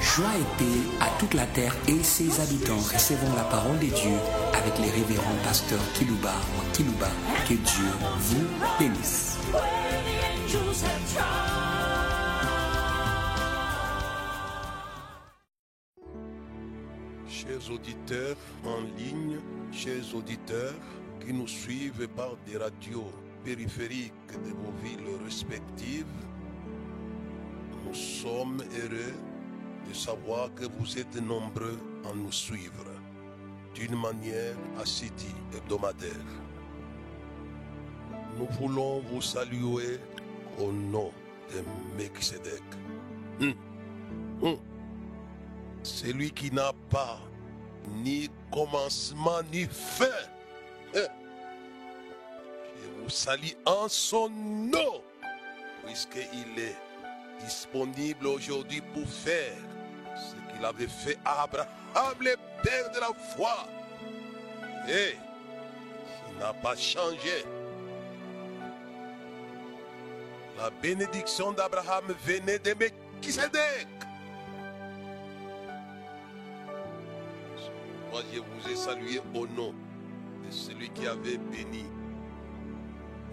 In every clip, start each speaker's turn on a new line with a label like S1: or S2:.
S1: Joie et paix à toute la terre et ses habitants. Recevons la parole de Dieu avec les révérends pasteurs Kilouba ou Kilouba. Que Dieu vous bénisse.
S2: Chers auditeurs en ligne, chers auditeurs qui nous suivent par des radios périphériques de vos villes respectives, nous sommes heureux de savoir que vous êtes nombreux à nous suivre d'une manière assidue hebdomadaire. Nous voulons vous saluer au nom de Melchizedek. Hum. Hum. Celui qui n'a pas ni commencement ni fin. Hein? Je vous salue en son nom, puisqu'il est disponible aujourd'hui pour faire ce qu'il avait fait à Abraham, le père de la foi. Et il n'a pas changé. La bénédiction d'Abraham venait de Melchizedek. Moi, je vous ai salué au nom de celui qui avait béni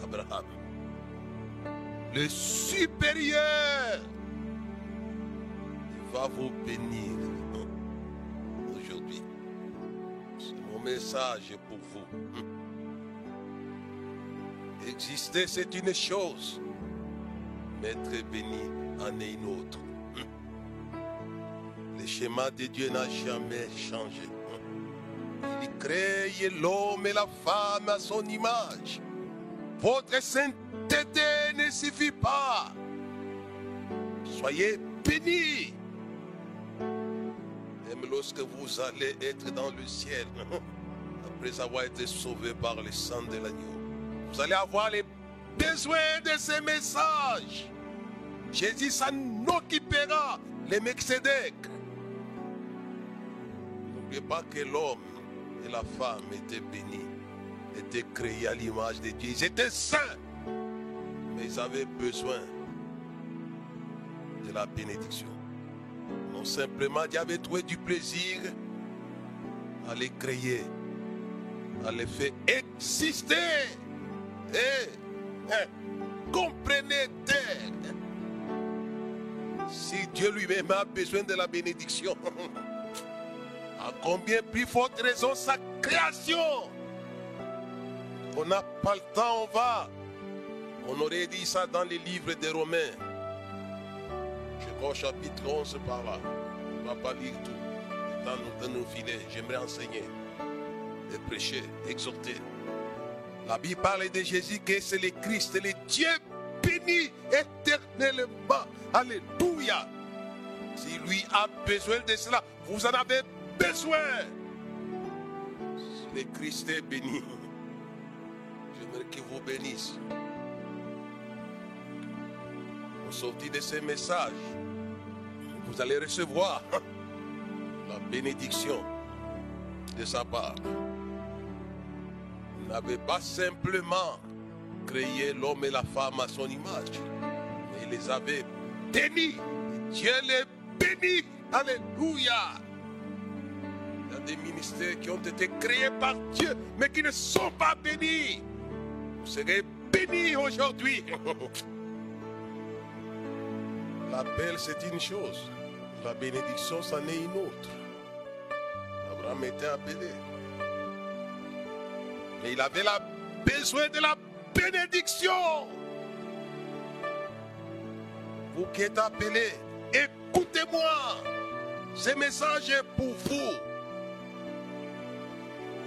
S2: Abraham. Le supérieur va vous bénir aujourd'hui. C'est mon message pour vous. Exister, c'est une chose. M'être béni en est une autre. Le schéma de Dieu n'a jamais changé. Il crée l'homme et la femme à son image. Votre sainteté ne suffit pas. Soyez bénis. Même lorsque vous allez être dans le ciel, après avoir été sauvé par le sang de l'agneau, vous allez avoir les besoins de ces messages. Jésus s'en occupera, les Melchizedek. N'oubliez pas que l'homme et la femme étaient bénis, étaient créés à l'image de Dieu. Ils étaient saints, mais ils avaient besoin de la bénédiction. Non simplement, Dieu avait trouvé du plaisir à les créer, à les faire exister. Et hein, comprenez si Dieu lui-même a besoin de la bénédiction, à combien plus forte raison sa création? On n'a pas le temps, on va. On aurait dit ça dans les livres des Romains. Je crois au chapitre 11 par là. On ne va pas lire tout. Dans dans nos filets, j'aimerais enseigner, et prêcher, exhorter. La Bible parle de Jésus que c'est le Christ, le Dieu béni éternellement. Alléluia. Si lui a besoin de cela, vous en avez besoin. Le Christ est béni, qu'il vous bénisse. Au sortir de ces messages, vous allez recevoir la bénédiction de sa part. Vous n'avez pas simplement créé l'homme et la femme à son image, mais il les avait bénis. Dieu les bénit. Alléluia. Il y a des ministères qui ont été créés par Dieu, mais qui ne sont pas bénis. Vous serez bénis aujourd'hui. L'appel, c'est une chose. La bénédiction, c'en est une autre. Abraham était appelé. Mais il avait la besoin de la bénédiction. Vous qui êtes appelés, écoutez-moi. Ce message est pour vous.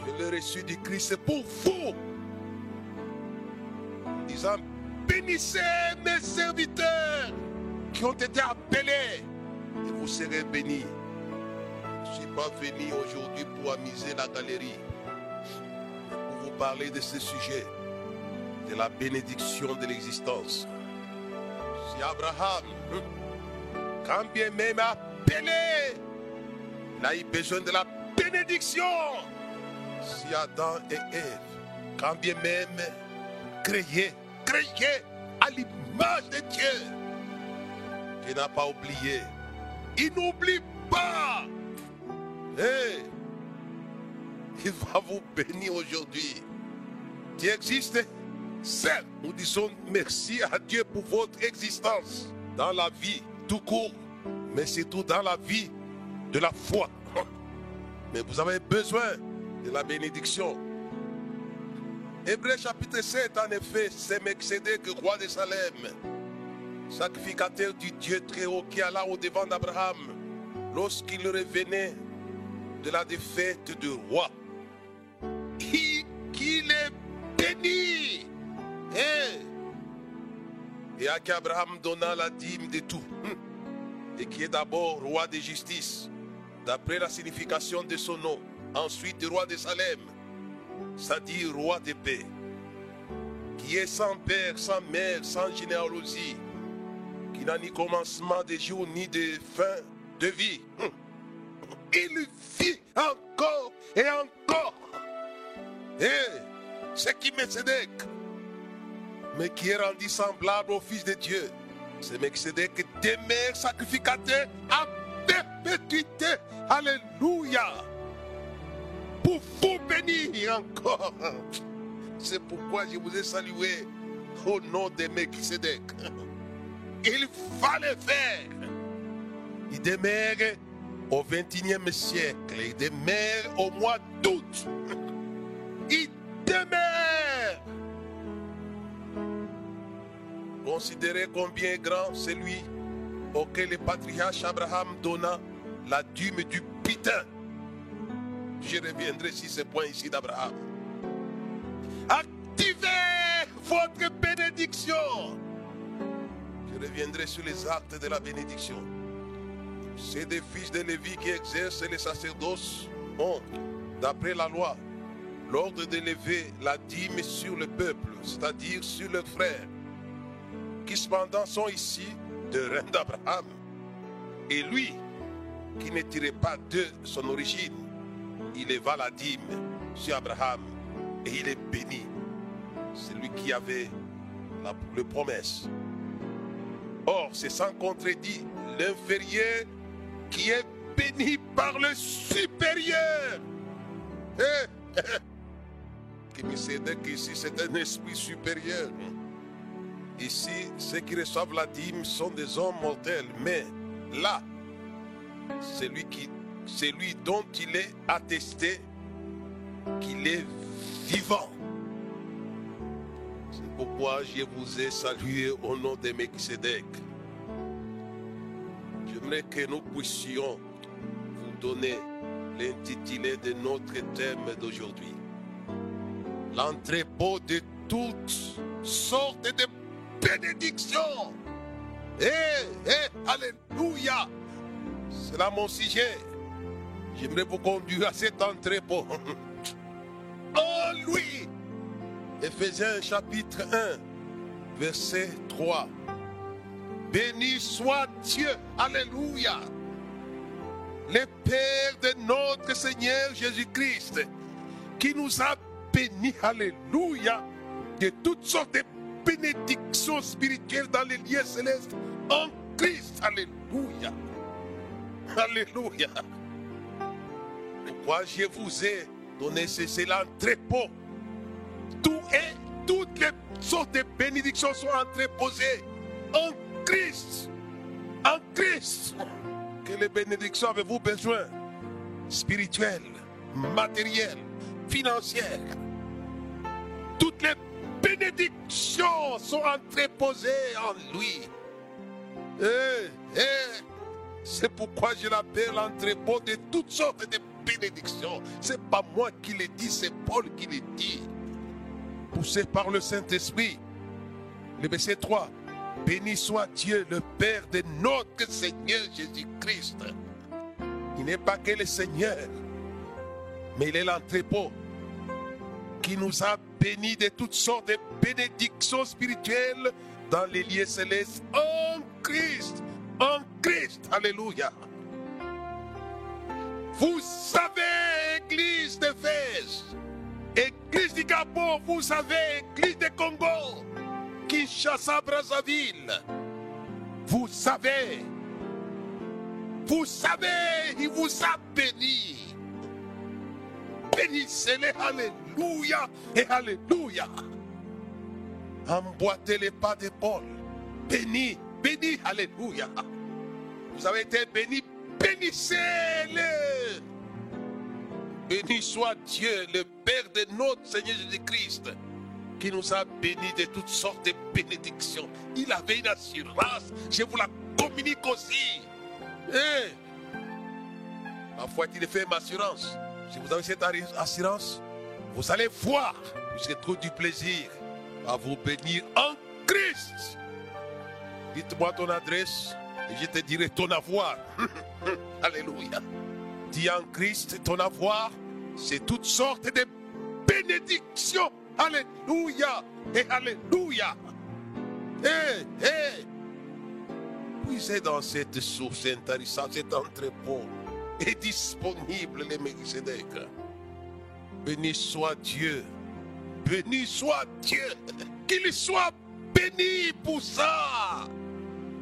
S2: Je l'ai reçu du Christ, pour vous. Disant, bénissez mes serviteurs qui ont été appelés et vous serez bénis. Je ne suis pas venu aujourd'hui pour amuser la galerie, pour vous parler de ce sujet, de la bénédiction de l'existence. Si Abraham, quand bien même appelé, il a eu besoin de la bénédiction. Si Adam et Ève, quand bien même créés, créés à l'image de Dieu. Dieu n'a pas oublié. Il n'oublie pas. Il va vous bénir aujourd'hui. Dieu existe. Certes, nous disons merci à Dieu pour votre existence dans la vie tout court, mais surtout dans la vie de la foi. Mais vous avez besoin de la bénédiction. Hébreu chapitre 7, en effet, c'est que roi de Salem, sacrificateur du Dieu très haut qui alla au devant d'Abraham lorsqu'il revenait de la défaite du roi. Qu'il est béni. Et à qui Abraham donna la dîme de tout. Et qui est d'abord roi de justice, d'après la signification de son nom. Ensuite, roi de Salem, c'est-à-dire roi de paix. Qui est sans père, sans mère, sans généalogie. Qui n'a ni commencement de jour ni de fin de vie. Il vit encore et encore. Et ce qui Mécédek, mais qui est rendu semblable au Fils de Dieu. C'est Mécédek demeure sacrificateur à perpétuité. Alléluia. Pour vous bénir encore. C'est pourquoi je vous ai salué au nom de Mécédek. Il fallait faire. Il demeure au 21e siècle. Il demeure au mois d'août. Il demeure. Considérez combien grand celui auquel le patriarche Abraham donna la dîme du putain. Je reviendrai sur ce point ici d'Abraham. Activez votre bénédiction. Je reviendrai sur les actes de la bénédiction. C'est des fils de Lévi qui exercent les sacerdoces ont, d'après la loi, l'ordre d'élever la dîme sur le peuple, c'est-à-dire sur leurs frères, qui cependant sont ici de reine d'Abraham. Et lui, qui ne tirait pas de son origine, il éleva la dîme sur Abraham et il est béni. C'est lui qui avait la, promesse. Or, c'est sans contredit l'inférieur qui est béni par le supérieur. Eh, qui me sait qu'ici c'est un esprit supérieur. Ici, ceux qui reçoivent la dîme sont des hommes mortels, mais là, c'est lui qui, c'est lui dont il est attesté qu'il est vivant. C'est pourquoi je vous ai salué au nom de Melchizedek. J'aimerais que nous puissions vous donner l'intitulé de notre thème d'aujourd'hui. L'entrepôt de toutes sortes de bénédictions. Eh, eh, alléluia. C'est là mon sujet. J'aimerais vous conduire à cet entrepôt. Oh, lui. Éphésiens chapitre 1, verset 3. Béni soit Dieu. Alléluia. Le Père de notre Seigneur Jésus-Christ, qui nous a bénis, Alléluia, de toutes sortes de bénédictions spirituelles dans les lieux célestes en Christ. Alléluia. Alléluia. Pourquoi je vous ai donné c'est l'entrepôt. Tout et toutes les sortes de bénédictions sont entreposées en Christ. En Christ. Quelles bénédictions avez-vous besoin? Spirituelles, matérielles, financières. Toutes les bénédictions sont entreposées en lui. Eh, eh, c'est pourquoi je l'appelle l'entrepôt de toutes sortes de C'est pas moi qui le dis, c'est Paul qui le dit. Poussé par le Saint-Esprit. Le verset 3. Béni soit Dieu, le Père de notre Seigneur Jésus-Christ. Il n'est pas que le Seigneur, mais il est l'entrepôt qui nous a bénis de toutes sortes de bénédictions spirituelles dans les lieux célestes en Christ. En Christ. Alléluia. Vous savez, Église d'Éphèse, Église du Gabon, vous savez, Église de Congo, Kinshasa, Brazzaville. Vous savez, vous savez, il vous a béni. Bénissez-les, Alléluia et Alléluia. Emboîtez les pas de Paul. Béni, béni, Alléluia. Vous avez été béni, bénissez-les. Béni soit Dieu, le Père de notre Seigneur Jésus-Christ, qui nous a bénis de toutes sortes de bénédictions. Il avait une assurance, je vous la communique aussi. Eh, Ma foi est une ferme assurance? Si vous avez cette assurance, vous allez voir, j'ai trop du plaisir à vous bénir en Christ. Dites-moi ton adresse et je te dirai ton avoir. Alléluia. Dis en Christ ton avoir, c'est toutes sortes de bénédictions. Alléluia et Alléluia. Eh, eh. Puisez dans cette source intéressante, cet entrepôt est disponible, les Melchizedek. Béni soit Dieu. Béni soit Dieu. Qu'il soit béni pour ça.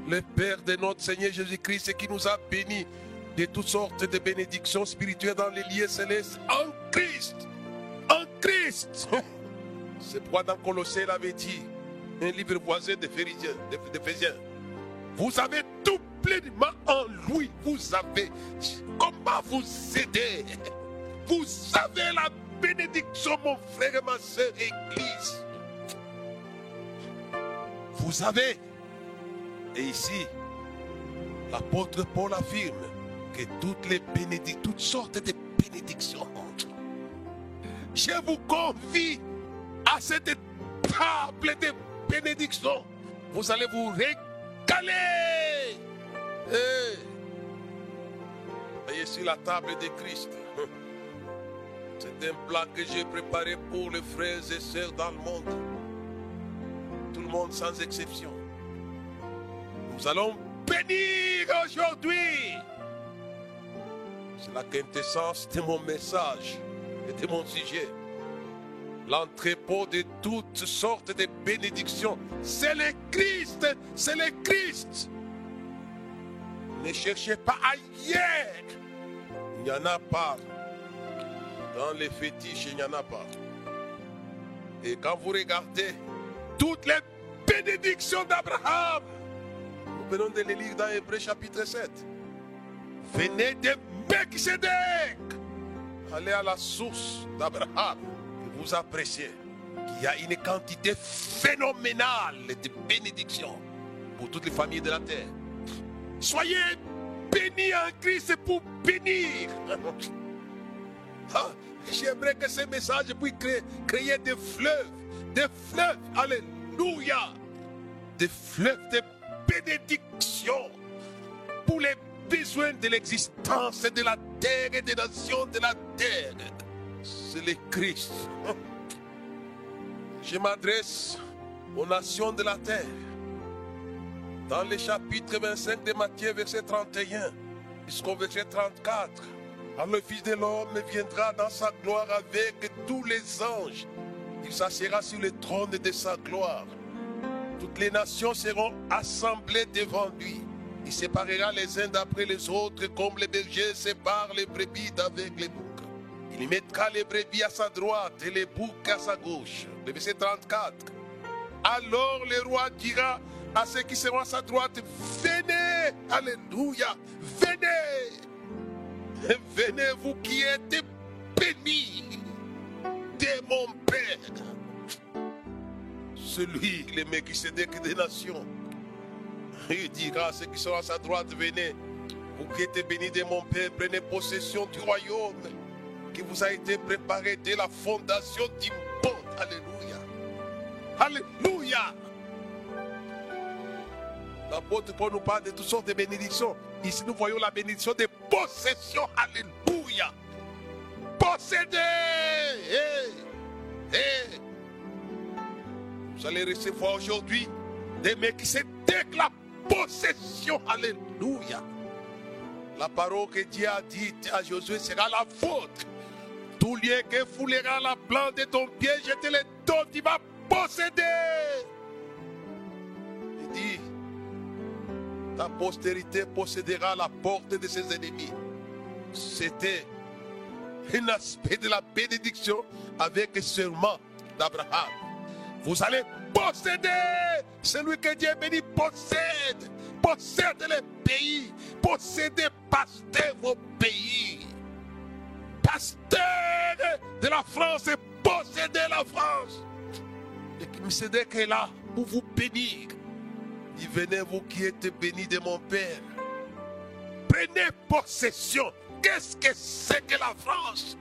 S2: Le Père de notre Seigneur Jésus-Christ qui nous a bénis de toutes sortes de bénédictions spirituelles dans les lieux célestes en Christ. En Christ. C'est pourquoi dans Colossiens, il avait dit, un livre voisin d'Éphésiens, vous avez tout pleinement en lui. Vous avez comment vous aider? Vous avez la bénédiction, mon frère et ma soeur, Église. Vous avez, et ici, l'apôtre Paul affirme toutes les bénédictions, toutes sortes de bénédictions, je vous convie à cette table de bénédictions. Vous allez vous régaler. Et, sur la table de Christ. C'est un plat que j'ai préparé pour les frères et sœurs dans le monde. Tout le monde sans exception. Nous allons bénir aujourd'hui. C'est la quintessence de mon message de mon sujet. L'entrepôt de toutes sortes de bénédictions. C'est le Christ. C'est le Christ. Ne cherchez pas ailleurs. Il n'y en a pas. Dans les fétiches, il n'y en a pas. Et quand vous regardez toutes les bénédictions d'Abraham, nous venons de les lire dans Hébreu chapitre 7. Venez de Allez à la source d'Abraham que vous appréciez. Il y a une quantité phénoménale de bénédictions pour toutes les familles de la terre. Soyez bénis en Christ pour bénir. Ah, J'aimerais que ce message puisse créer, créer des fleuves, des fleuves, alléluia, des fleuves de bénédiction pour les besoins de l'existence de la terre et des nations de la terre. C'est le Christ. Je m'adresse aux nations de la terre. Dans le chapitre 25 de Matthieu, verset 31 jusqu'au verset 34. Alors le Fils de l'homme viendra dans sa gloire avec tous les anges. Il s'assiera sur le trône de sa gloire. Toutes les nations seront assemblées devant lui. Il séparera les uns d'après les autres comme les bergers séparent les brebis d'avec les boucs. Il mettra les brebis à sa droite et les boucs à sa gauche. Le verset 34. Alors le roi dira à ceux qui seront à sa droite, venez, alléluia, venez, venez vous qui êtes bénis de mon Père. Celui, le Melchizedek des nations, il dira à ceux qui seront à sa droite, venez, vous qui êtes bénis de mon Père, prenez possession du royaume qui vous a été préparé dès la fondation du monde. Alléluia. Alléluia. L'apôtre Paul nous parle de toutes sortes de bénédictions. Ici, nous voyons la bénédiction de possession. Alléluia. Posséder. Eh, eh. Vous allez recevoir aujourd'hui des mecs qui se la possession. Alléluia. La parole que Dieu a dite à Josué sera la vôtre. Tout lieu que foulera la plante de ton pied, je te le donne, tu vas posséder. Il dit, ta postérité possédera la porte de ses ennemis. C'était un aspect de la bénédiction avec serment d'Abraham. Vous allez posséder celui que Dieu bénit, possède, possède les pays, possédez, pasteur vos pays. Pasteur de la France, possédez la France. Et Misedek est là pour vous bénir. Il venez vous qui êtes bénis de mon Père. Prenez possession. Qu'est-ce que c'est que la France?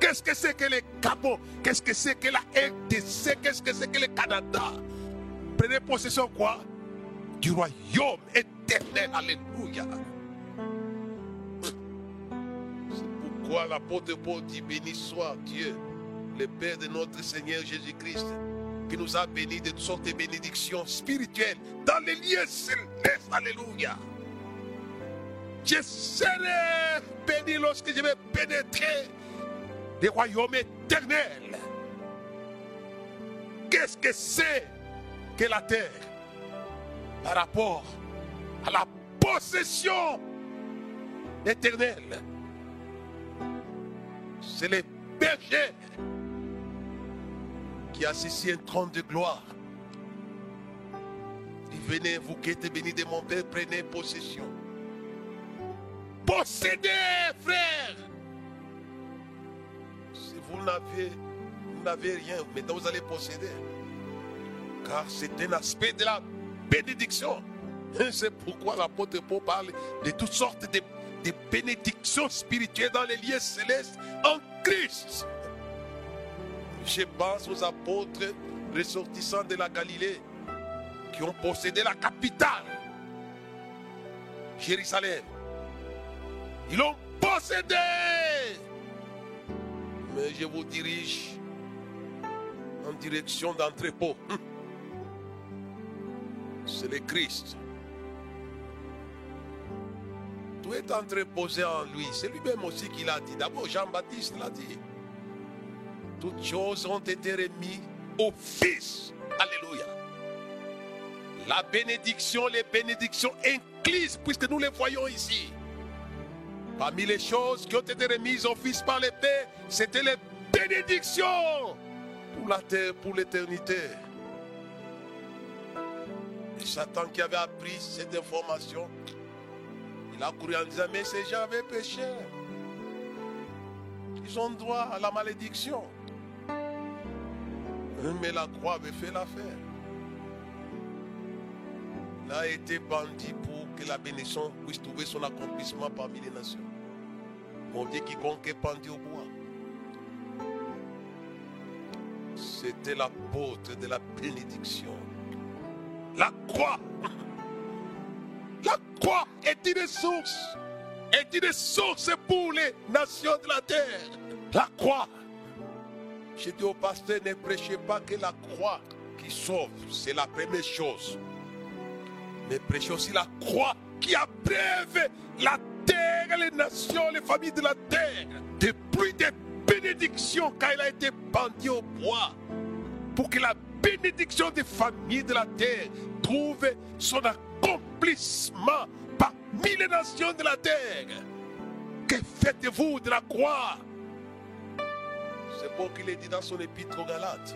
S2: Qu'est-ce que c'est que le Gabon Qu'est-ce que c'est que la RDC Qu'est-ce que c'est que le Canada? Prenez possession quoi? Du royaume éternel. Alléluia. C'est pourquoi l'apôtre Paul dit béni soit Dieu, le Père de notre Seigneur Jésus-Christ, qui nous a bénis de toutes sortes de bénédictions spirituelles dans les lieux célestes. Alléluia. Je serai béni lorsque je vais pénétrer des royaumes éternels. Qu'est-ce que c'est que la terre par rapport à la possession éternelle? C'est les bergers qui assistent un trône de gloire. Venez, vous qui êtes bénis de mon Père, prenez possession. Possédez, frère. Vous n'avez, rien, maintenant vous allez posséder. Car c'est un aspect de la bénédiction. C'est pourquoi l'apôtre Paul parle de toutes sortes de, de bénédictions spirituelles dans les lieux célestes en Christ. Je pense aux apôtres ressortissants de la Galilée qui ont possédé la capitale, Jérusalem. Ils l'ont possédé. Je vous dirige en direction d'entrepôt. C'est le Christ. Tout est entreposé en lui. C'est lui-même aussi qui l'a dit. D'abord, Jean-Baptiste l'a dit. Toutes choses ont été remises au Fils. Alléluia. La bénédiction, les bénédictions incluses, puisque nous les voyons ici. Parmi les choses qui ont été remises au Fils par Pères, c'était les bénédictions pour la terre, pour l'éternité. Et Satan qui avait appris cette information, il a couru en disant, mais ces gens avaient péché. Ils ont droit à la malédiction. Mais la croix avait fait l'affaire. Il a été bandit pour que la bénédiction puisse trouver son accomplissement parmi les nations. Mon Dieu, quiconque est pendu au bois. C'était l'apôtre de la bénédiction. La croix. La croix est une source. Est une source pour les nations de la terre. La croix. J'ai dit au pasteur, ne prêchez pas que la croix qui sauve. C'est la première chose. Mais prêchez aussi la croix qui abrève la les nations, les familles de la terre. Des pluies de bénédictions quand il a été pendu au bois. Pour que la bénédiction des familles de la terre trouve son accomplissement parmi les nations de la terre. Que faites-vous de la croix? C'est pour qu'il ait dit dans son épître aux Galates.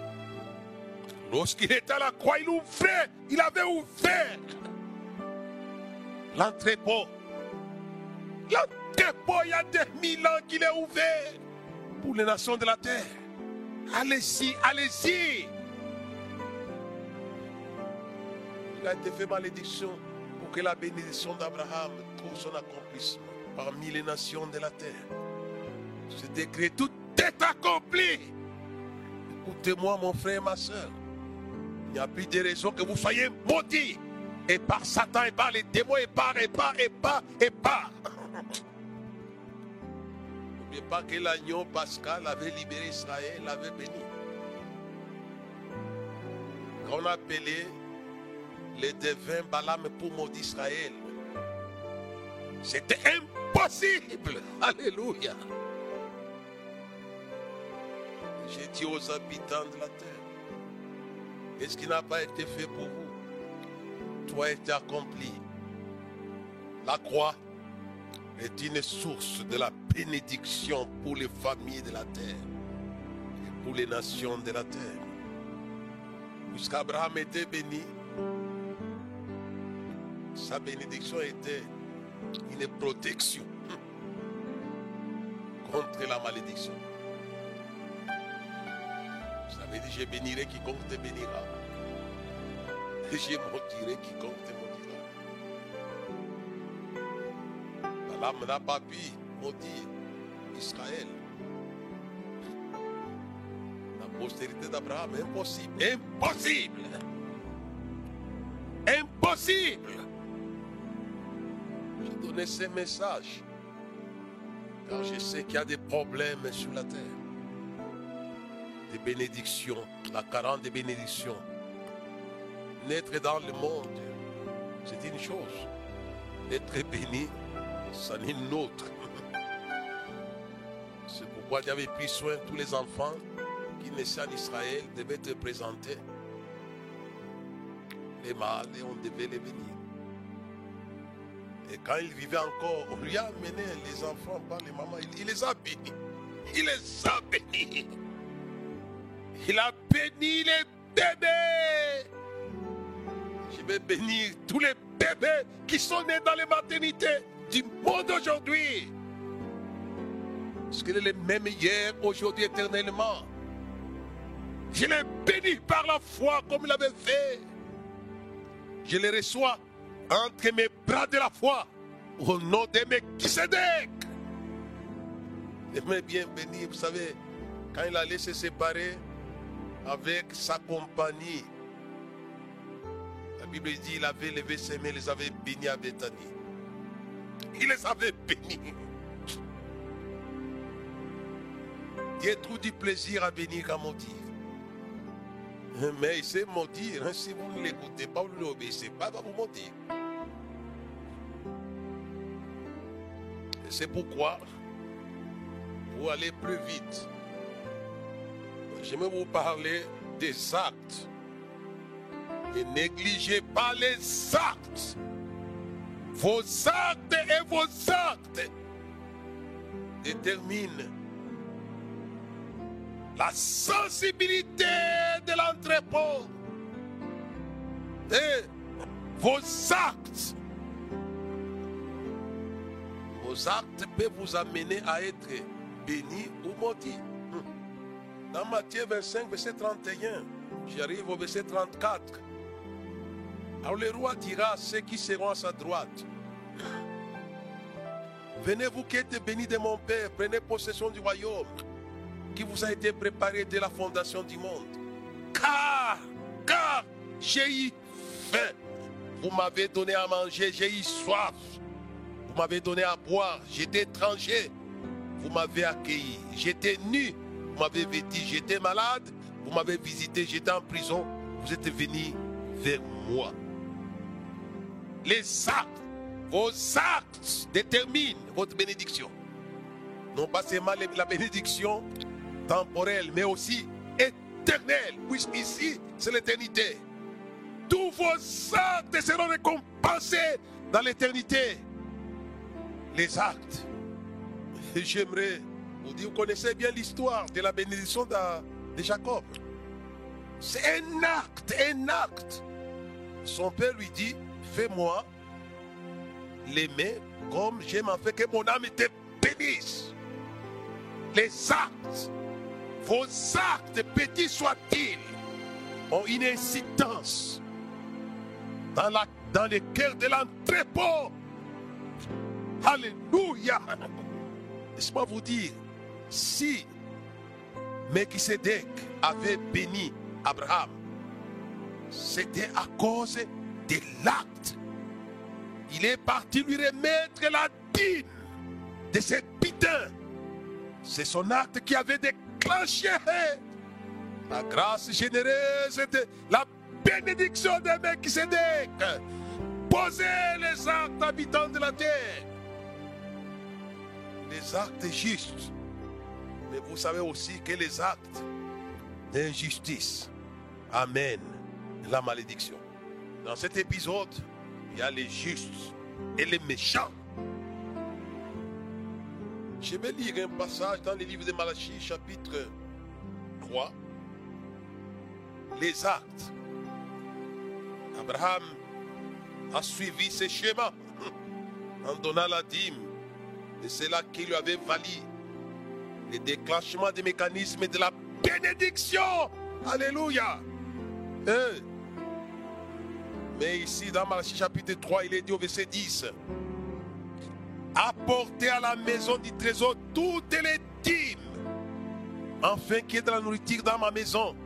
S2: Lorsqu'il était à la croix, il ouvrait, il avait ouvert l'entrepôt. L'entrepôt, il y a des mille ans qu'il est ouvert pour les nations de la terre. Allez-y, allez-y. Il a été fait malédiction pour que la bénédiction d'Abraham trouve son accomplissement parmi les nations de la terre. Ce décret, tout est accompli. Écoutez-moi, mon frère et ma soeur. Il n'y a plus de raison que vous soyez maudits. Et par Satan, et par les démons, et par, et par, et par, et par. N'oubliez pas que l'agneau pascal avait libéré Israël, l'avait béni. Quand on appelait les devins Balaam pour maudire Israël, c'était impossible. Alléluia. J'ai dit aux habitants de la terre, qu'est-ce qui n'a pas été fait pour vous? Toi été accompli. La croix est une source de la bénédiction pour les familles de la terre et pour les nations de la terre. Puisqu'Abraham était béni, sa bénédiction était une protection contre la malédiction. Vous avez dit, je bénirai quiconque te bénira. Et je maudirai quiconque te maudira. Balaam n'a pas pu maudire Israël. La postérité d'Abraham, impossible. Impossible. Impossible. Je donnais ces messages. Car je sais qu'il y a des problèmes sur la terre. Des bénédictions, la carence des bénédictions. Naître dans le monde, c'est une chose. Être béni, c'en est une autre. C'est pourquoi y avait pris soin tous les enfants qui naissaient en Israël devaient être présentés. Les mâles, et on devait les bénir. Et quand il vivait encore, on lui a amené les enfants par les mamans. Il, il les a bénis. Il les a bénis. Il a béni les bébés. Je vais bénir tous les bébés qui sont nés dans les maternités du monde aujourd'hui. Parce qu'il est le même hier, aujourd'hui, éternellement. Je les bénis par la foi comme il avait fait. Je les reçois entre mes bras de la foi au nom de Melchisedec. Il m'a bien béni, vous savez, quand il allait se séparer avec sa compagnie, la Bible dit il avait levé ses mains, les avait bénis à Bethanie. Il les avait bénis. Dieu trouve du plaisir à bénir à maudire. Mais il sait maudire. hein, Si vous ne l'écoutez pas, vous ne l'obéissez pas, il va vous. Et c'est pourquoi, pour aller plus vite, j'aimerais vous parler des actes. Et négligez pas les actes. Vos actes et vos actes déterminent la sensibilité de l'entrepôt. Et vos actes. Vos actes peuvent vous amener à être béni ou maudit. Dans Matthieu 25, verset 31, j'arrive au verset 34. Alors le roi dira à ceux qui seront à sa droite, Venez vous qui êtes bénis de mon Père, prenez possession du royaume qui vous a été préparé dès la fondation du monde. Car, car j'ai eu faim. Vous m'avez donné à manger, j'ai eu soif. Vous m'avez donné à boire, j'étais étranger. Vous m'avez accueilli. J'étais nu, vous m'avez vêtu. J'étais malade, vous m'avez visité. J'étais en prison, vous êtes venu vers moi. Les actes, vos actes déterminent votre bénédiction. Non pas seulement la bénédiction temporelle, mais aussi éternelle. Puisqu'ici, c'est l'éternité. Tous vos actes seront récompensés dans l'éternité. Les actes. J'aimerais vous dire, vous connaissez bien l'histoire de la bénédiction de Jacob. C'est un acte, un acte. Son père lui dit, fais-moi l'aimer comme j'aime fait que mon âme te bénisse. Les actes, vos actes, petits soient-ils, ont une incidence dans, la, dans le cœur de l'entrepôt. Alléluia. Laisse-moi vous dire, si Melchisedec avait béni Abraham, c'était à cause de l'acte. Il est parti lui remettre la dîme de cette putain. C'est son acte qui avait déclenché la grâce généreuse de la bénédiction de Melchisedec. Posez les actes habitants de la terre. Les actes justes. Mais vous savez aussi que les actes d'injustice amènent la malédiction. Dans cet épisode, il y a les justes et les méchants. Je vais lire un passage dans le livre de Malachie, chapitre 3. Les actes. Abraham a suivi ce schéma en donnant la dîme. Et c'est là qu'il lui avait valu le déclenchement des mécanismes de la bénédiction. Alléluia. Mais ici, dans Malachie chapitre 3, il est dit au verset 10 Apportez à la maison du trésor toutes les dîmes, afin qu'il y ait de la nourriture dans ma maison.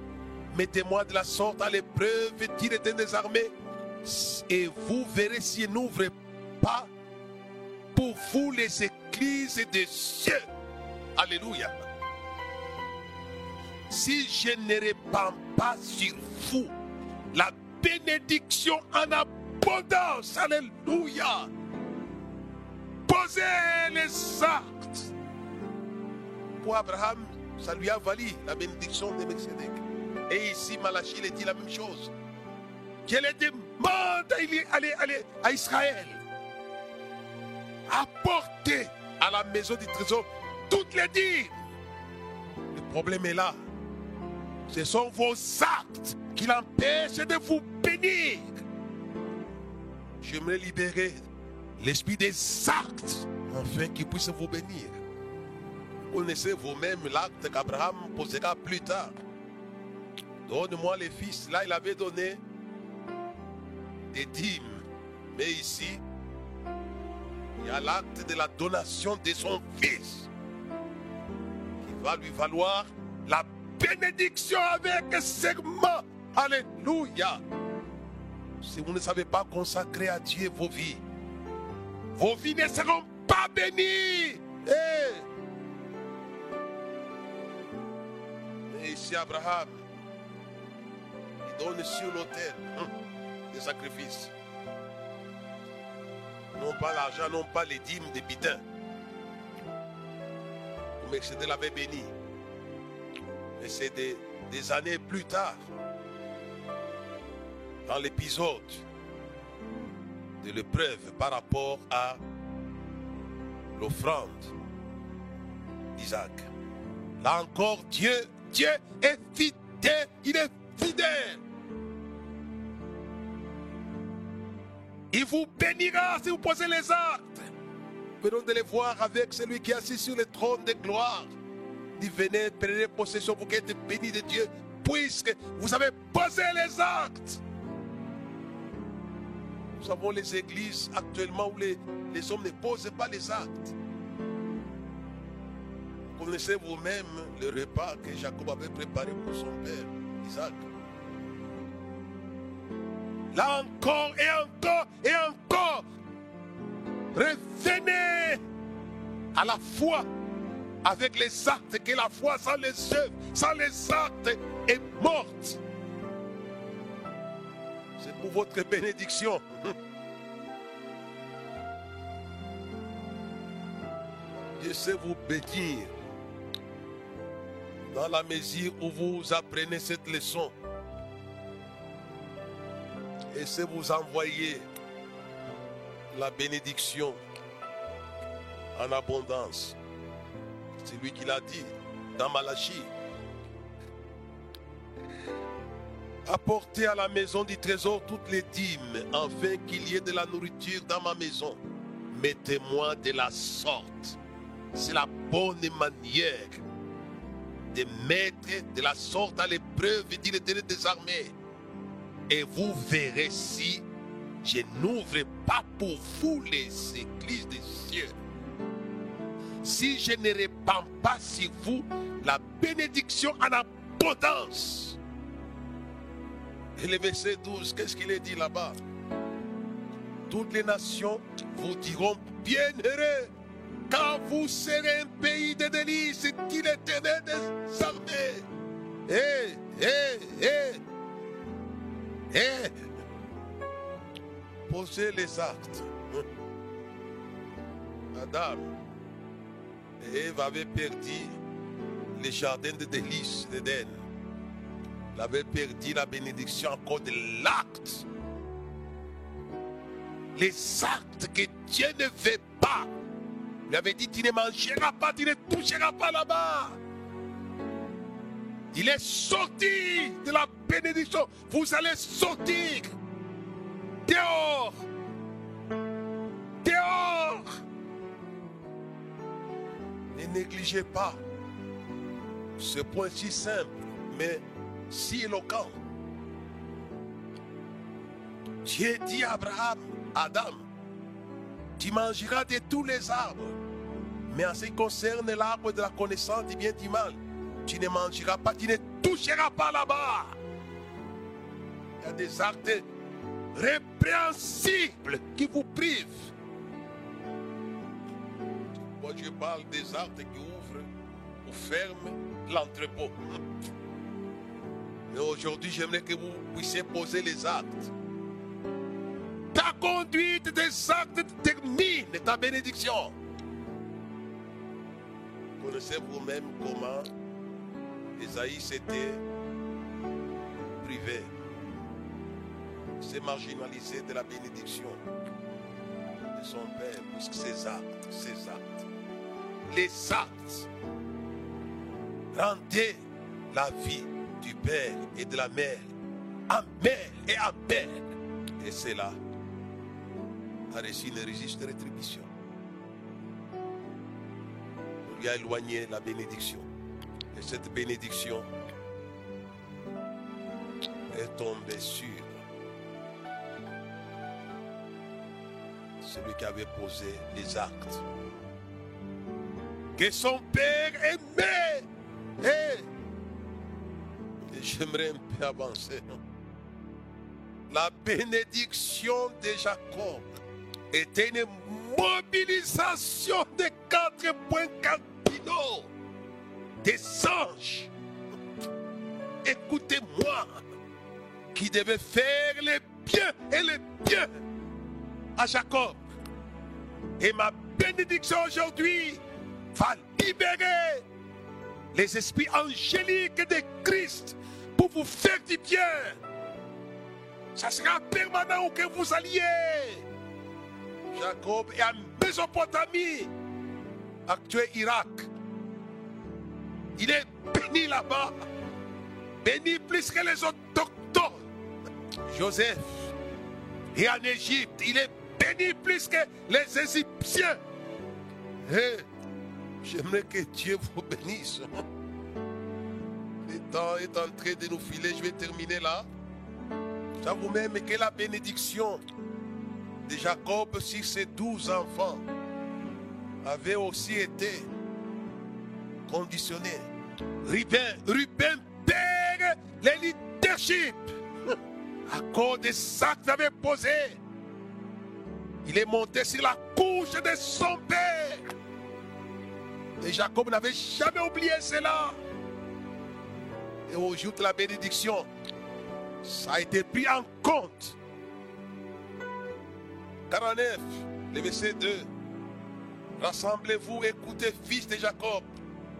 S2: Mettez-moi de la sorte à l'épreuve, dit l'Éternel des armées, et vous verrez s'il n'ouvre pas pour vous les églises des cieux. Alléluia. Si je ne répands pas sur vous bénédiction en abondance, Alléluia. Posez les actes. Pour Abraham, ça lui a valu la bénédiction de Melchizedek. Et ici, Malachie, il dit la même chose. Qu'elle demande à, aller, à Israël. Apportez à la maison du trésor toutes les dîmes. Le problème est là. Ce sont vos actes qui l'empêchent de vous bénir. J'aimerais libérer l'esprit des actes afin qu'il puisse vous bénir. Vous connaissez vous-même l'acte qu'Abraham posera plus tard. Donne-moi les fils. Là, il avait donné des dîmes. Mais ici, il y a l'acte de la donation de son fils qui va lui valoir la bénédiction avec serment. Alléluia. Si vous ne savez pas consacrer à Dieu vos vies, vos vies ne seront pas bénies. Eh. Et ici, Abraham, il donne sur l'autel hum, des sacrifices. Non pas l'argent, non pas les dîmes des bitins. Mais c'était l'avait béni. Et c'est des, des années plus tard, dans l'épisode de l'épreuve par rapport à l'offrande d'Isaac. Là encore, Dieu, Dieu est fidèle, il est fidèle. Il vous bénira si vous posez les actes. Venons de les voir avec celui qui est assis sur le trône de gloire. Dit venez, prenez possession pour qu'être béni de Dieu, puisque vous avez posé les actes. Nous avons les églises actuellement où les, les hommes ne posent pas les actes. Vous connaissez vous-même le repas que Jacob avait préparé pour son père, Isaac. Là encore et encore et encore, revenez à la foi avec les actes, que la foi sans les œuvres, sans les actes est morte. C'est pour votre bénédiction. Dieu sait vous bénir dans la mesure où vous apprenez cette leçon. Et c'est vous envoyer la bénédiction en abondance. C'est lui qui l'a dit dans Malachie. Apportez à la maison du trésor toutes les dîmes, afin qu'il y ait de la nourriture dans ma maison. Mettez-moi de la sorte. C'est la bonne manière de mettre de la sorte à l'épreuve, dit l'éternel des armées. Et vous verrez si je n'ouvre pas pour vous les églises des cieux. Si je ne répands pas sur vous la bénédiction en abondance. Et le verset 12, qu'est-ce qu'il est dit là-bas? Toutes les nations vous diront bienheureux quand vous serez un pays de délices, dit l'éternel des armées. Eh, eh, eh, eh. Posez les actes. Adam et Ève avaient perdu les jardins de délices d'Éden. Il avait perdu la bénédiction encore de l'acte. les actes que Dieu ne veut pas. Il avait dit, tu ne mangeras pas, tu ne toucheras pas là-bas. Il est sorti de la bénédiction. Vous allez sortir. Dehors. Négligez pas ce point si simple, mais si éloquent. Dieu dit à Abraham, Adam, tu mangeras de tous les arbres, mais en ce qui concerne l'arbre de la connaissance du bien du mal, tu ne mangeras pas, tu ne toucheras pas là-bas. Il y a des actes répréhensibles qui vous privent. Moi, je parle des actes qui ouvrent ou ferment l'entrepôt. Mais aujourd'hui, j'aimerais que vous puissiez poser les actes. Ta conduite des actes termine ta bénédiction. Connaissez vous-même comment Esaïe s'était privé, s'est marginalisé de la bénédiction de son père, puisque ses actes, ses actes, les actes rendaient la vie du père et de la mère Amen et Amen. Et c'est là a reçu le registre de rétribution. On lui a éloigné la bénédiction. Et cette bénédiction est tombée sur celui qui avait posé les actes. Que son père aimait. Et, et j'aimerais un peu avancer. La bénédiction de Jacob était une mobilisation de quatre points cardinaux des anges. Écoutez-moi, qui devait faire le bien et le bien à Jacob. Et ma bénédiction aujourd'hui va libérer les esprits angéliques de Christ pour vous faire du bien. Ça sera permanent où que vous alliez. Jacob est en Mésopotamie, actuel Irak. Il est béni là-bas, béni plus que les autochtones. Joseph et en Égypte, il est béni plus que les Égyptiens. Et j'aimerais que Dieu vous bénisse. Le temps est en train de nous filer, je vais terminer là. Ça vous-même que la bénédiction de Jacob sur ses douze enfants avait aussi été conditionné. Ruben, Ruben perd le leadership à cause des sacs qu'il avait posés. Il est monté sur la couche de son père. Et Jacob n'avait jamais oublié cela. Et au jour de la bénédiction, ça a été pris en compte. 49, le verset 2. Rassemblez-vous, écoutez, fils de Jacob.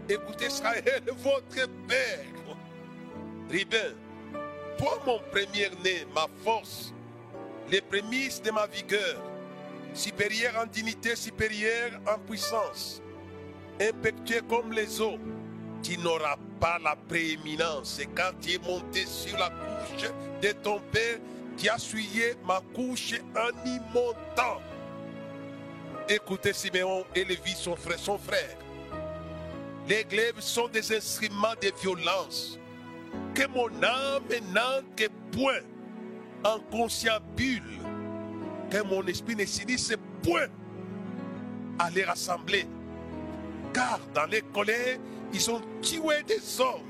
S2: Écoutez Israël, votre père. Ribin, toi mon premier-né, ma force, les prémices de ma vigueur, supérieur en dignité, supérieur en puissance, impétueux comme les eaux, tu n'auras pas la prééminence. Et quand tu es monté sur la couche de ton père, qui a souillé ma couche en y montant. Écoutez Siméon et Lévi, son frère, son. Les glaives sont des instruments de violence. Que mon âme n'entre point en consciabule. Que mon esprit ne s'unisse point à les rassembler. Car dans les colères, ils ont tué des hommes.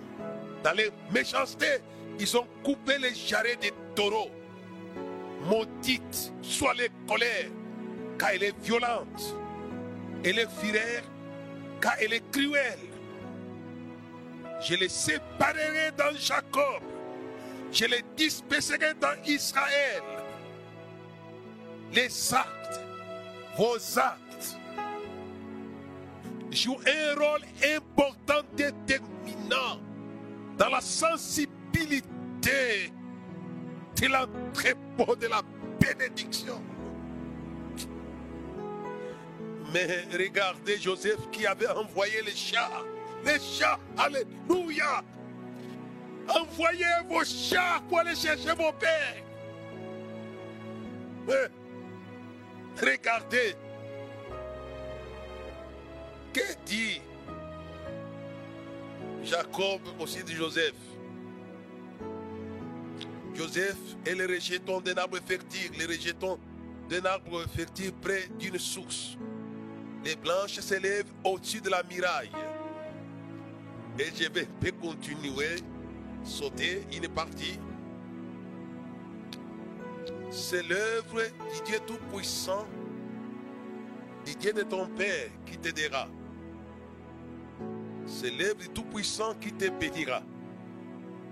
S2: Dans les méchancetés, ils ont coupé les jarrets des taureaux maudite soit les colères, car elle est violente, et les fureur, car elle est cruelle. Je les séparerai dans Jacob, je les disperserai dans Israël. Les actes, vos actes, jouent un rôle important déterminant dans la sensibilité c'est l'entrepôt de la bénédiction. Mais regardez Joseph qui avait envoyé les chats. Les chats, alléluia. Envoyez vos chats pour aller chercher vos pères. regardez. Dit Jacob aussi de Joseph Joseph est le rejeton d'un arbre fertile, le rejeton d'un arbre fertile près d'une source. Les blanches s'élèvent au-dessus de la miraille. Et je vais continuer, sauter une partie. C'est l'œuvre du Dieu Tout-Puissant, du Dieu de ton Père qui t'aidera. C'est l'œuvre du Tout-Puissant qui te bénira.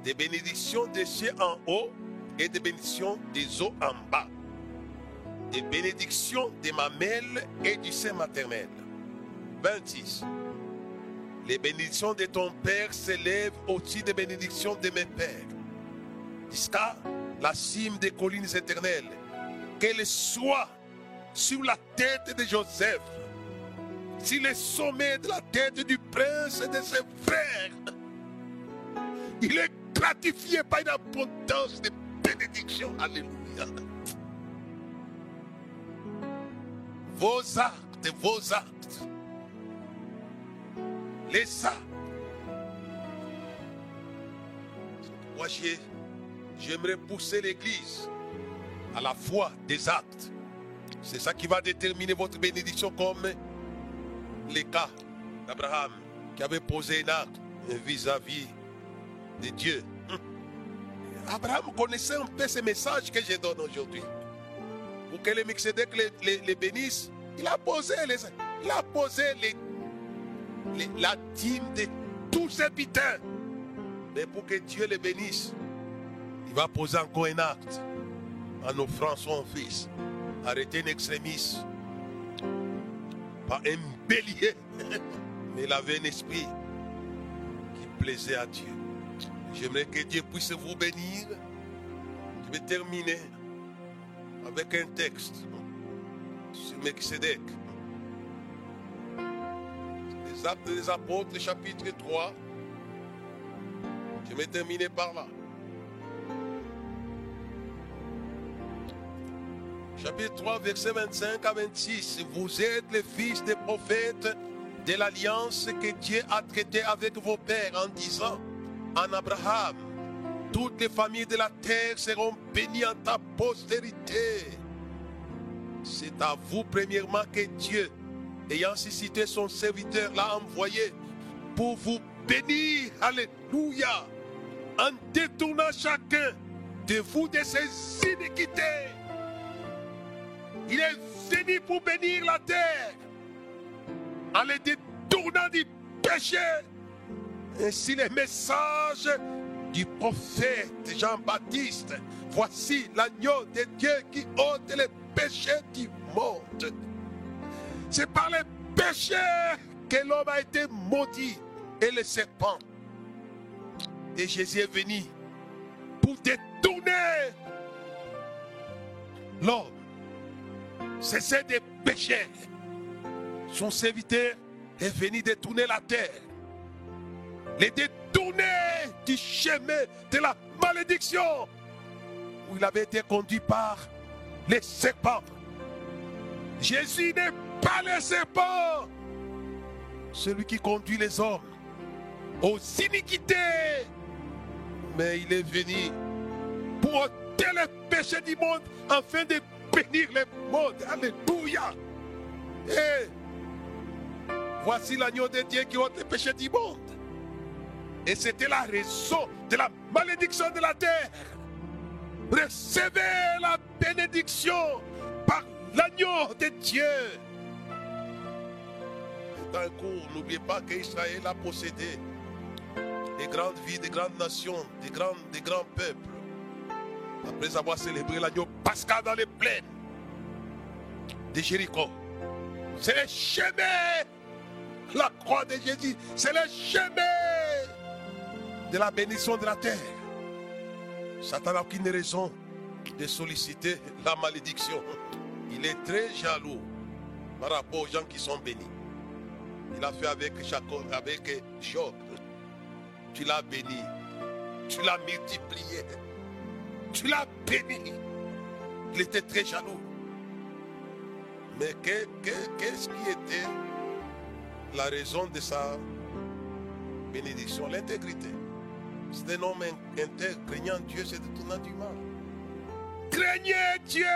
S2: Des bénédictions des cieux en haut et des bénédictions des eaux en bas. Des bénédictions des mamelles et du sein maternel. 26. Les bénédictions de ton Père s'élèvent au-dessus des bénédictions de mes pères. Jusqu'à la cime des collines éternelles. Qu'elle soit sur la tête de Joseph, sur le sommet de la tête du prince et de ses frères. Il est gratifié par une abondance de bénédictions. Alléluia. Vos actes, vos actes. Les ça. Moi, j'aimerais pousser l'Église à la foi des actes. C'est ça qui va déterminer votre bénédiction comme les cas d'Abraham qui avait posé un acte vis-à-vis de Dieu. Hum. Abraham connaissait un peu ces messages que je donne aujourd'hui. Pour que les Mixédek les, les, bénissent, il a posé, les, il a posé les, la dîme de tous ses bitins. Mais pour que Dieu les bénisse, il va poser encore un acte en offrant son fils. Arrêter un extrémiste pas un bélier, mais il avait un esprit qui plaisait à Dieu. J'aimerais que Dieu puisse vous bénir. Je vais terminer avec un texte sur Melchizedek. Les actes des apôtres, chapitre 3. Je vais terminer par là. Chapitre 3, verset 25 à 26. Vous êtes les fils des prophètes de l'alliance que Dieu a traitée avec vos pères en disant en Abraham, toutes les familles de la terre seront bénies en ta postérité. C'est à vous premièrement que Dieu, ayant suscité son serviteur, l'a envoyé pour vous bénir. Alléluia. En détournant chacun de vous de ses iniquités il est venu pour bénir la terre en les détournant du péché. Ainsi les messages du prophète Jean-Baptiste. Voici l'agneau de Dieu qui ôte les péchés du monde. C'est par les péchés que l'homme a été maudit et le serpent. Et Jésus est venu pour détourner l'homme cessez de pécher. Son serviteur est venu détourner la terre. Les détourner du chemin de la malédiction où il avait été conduit par les serpents. Jésus n'est pas le serpent, celui qui conduit les hommes aux iniquités. Mais il est venu pour ôter les péchés du monde afin de bénir les mondes. Alléluia. Et voici l'agneau de Dieu qui ôte les péchés du monde. Et c'était la raison de la malédiction de la terre. Recevez la bénédiction par l'agneau de Dieu. D'un coup, n'oubliez pas qu'Israël a possédé des grandes villes, des grandes nations, des grands, des grands peuples après avoir célébré l'agneau pascal dans les plaines de Jéricho. C'est le chemin, la croix de Jésus, c'est le chemin de la bénédiction de la terre. Satan n'a aucune raison de solliciter la malédiction. Il est très jaloux. par rapport aux gens qui sont bénis. Il a fait avec Jacob, avec Job. Tu l'as béni. Tu l'as multiplié. Tu l'as béni. Il était très jaloux. Mais qu'est-ce qui était la raison de sa bénédiction? L'intégrité. C'est un homme intègre, craignant Dieu, c'est de tourner du mal. Craignez Dieu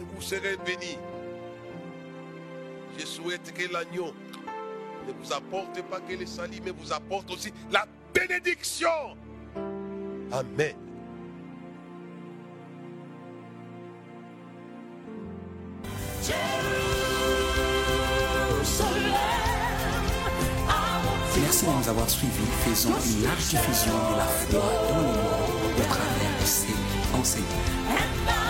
S2: et vous serez bénis. Je souhaite que l'agneau ne vous apporte pas que le salut, mais vous apporte aussi la bénédiction. Amen.
S1: De nous avoir suivis. Faisons une large diffusion de la foi dans le monde au travers de ces enseignements.